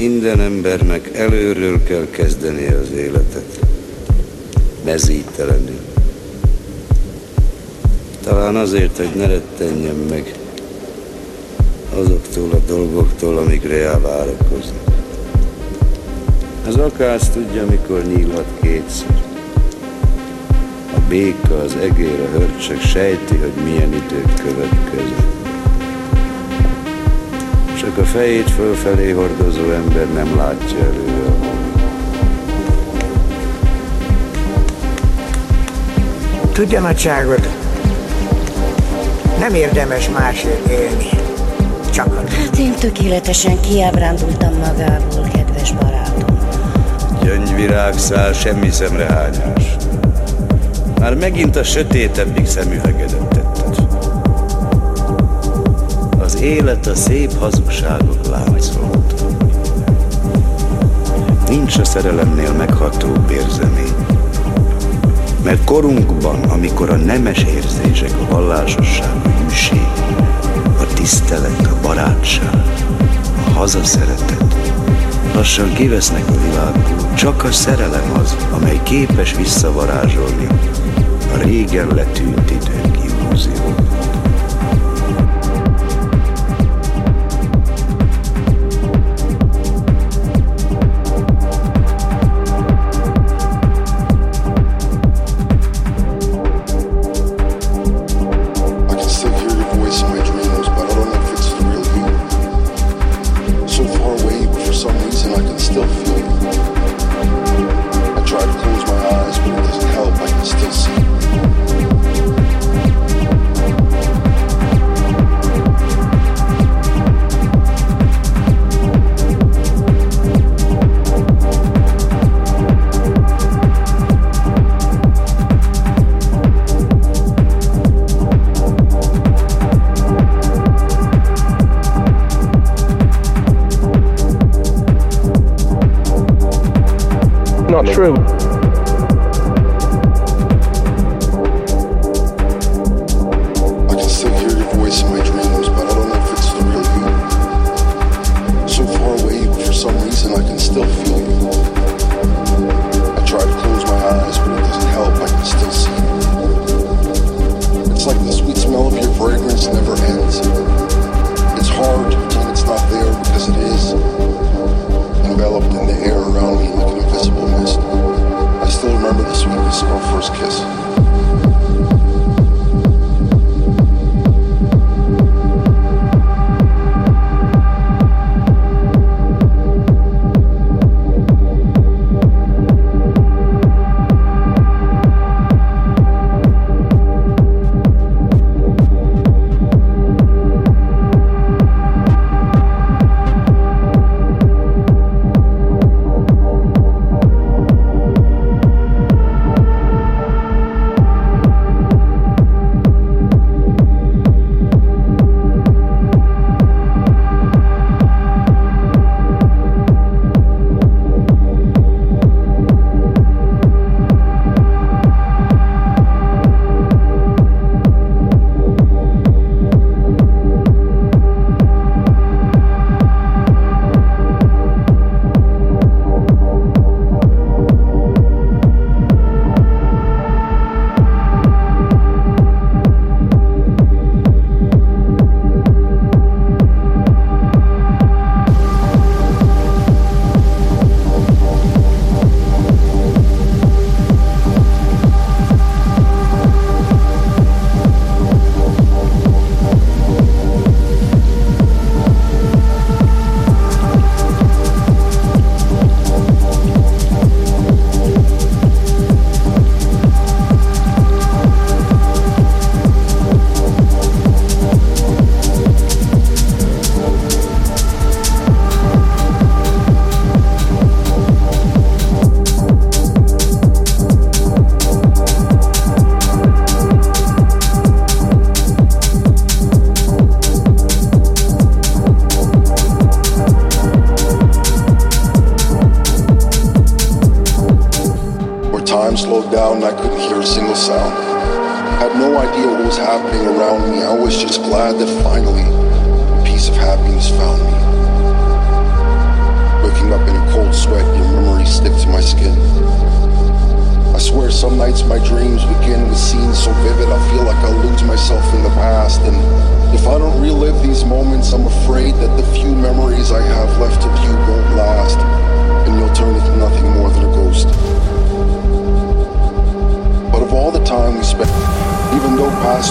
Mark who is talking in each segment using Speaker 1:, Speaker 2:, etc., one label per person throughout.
Speaker 1: Minden embernek előről kell kezdeni az életet. Mezítelenül. Talán azért, hogy ne rettenjem meg azoktól a dolgoktól, amikre elvárakozni. Az akász tudja, mikor nyílhat kétszer. A béka, az egér, a hörcsök sejti, hogy milyen idők következnek. Csak a fejét fölfelé hordozó ember nem látja előre a
Speaker 2: Tudja, nagyságod, nem érdemes másért élni. Csak a...
Speaker 3: Hát én tökéletesen kiábrándultam magából, kedves barátom.
Speaker 1: Gyöngyvirág száll semmi szemrehányás. Már megint a sötétebbik szemüvegedet élet a szép hazugságok láncolt. Nincs a szerelemnél megható érzemény. Mert korunkban, amikor a nemes érzések, a vallásosság, a hűség, a tisztelet, a barátság, a hazaszeretet lassan kivesznek a világból, csak a szerelem az, amely képes visszavarázsolni a régen letűnt idők illúziót.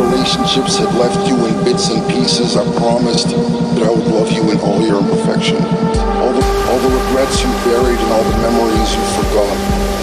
Speaker 4: Relationships had left you in bits and pieces, I promised that I would love you in all your imperfection. All the, all the regrets you buried and all the memories you forgot.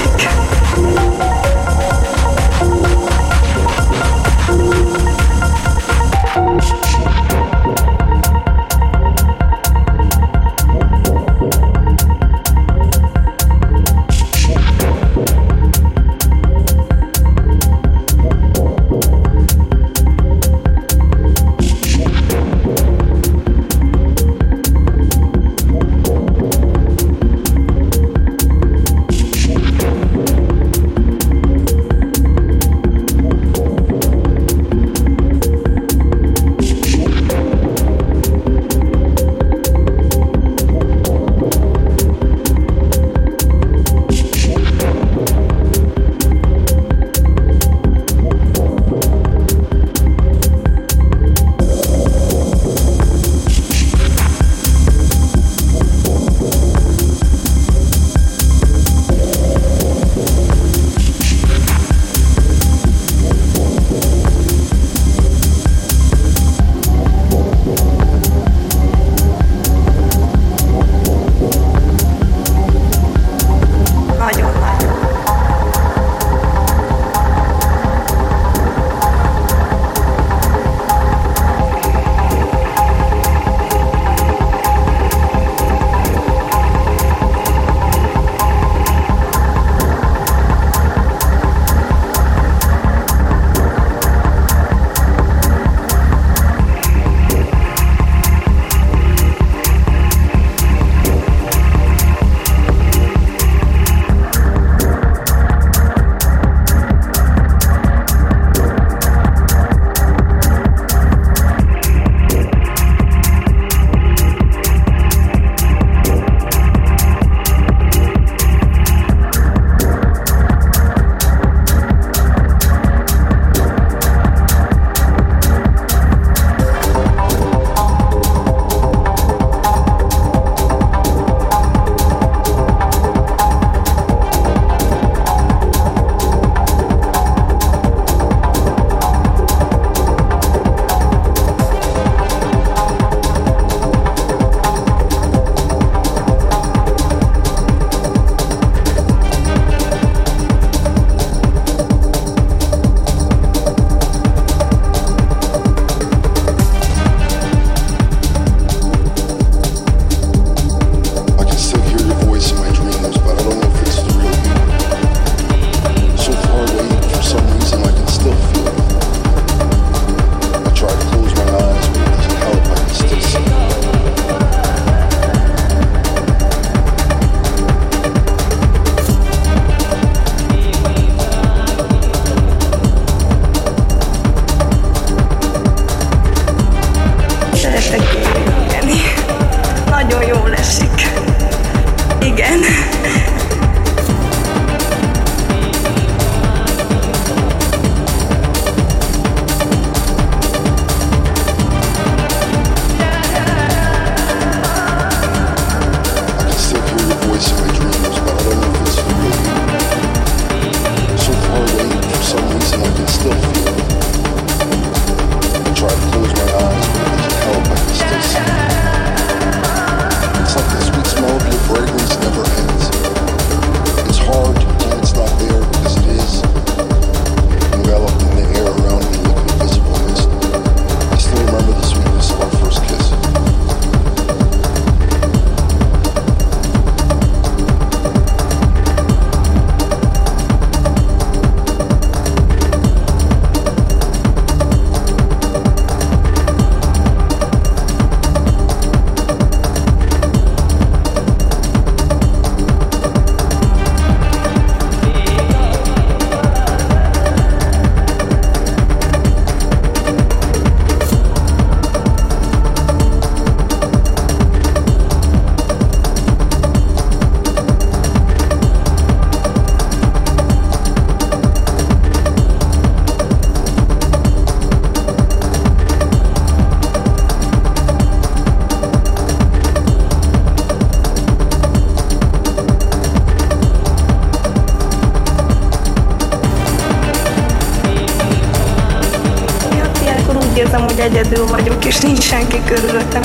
Speaker 5: music.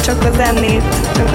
Speaker 5: Csak a zenét, csak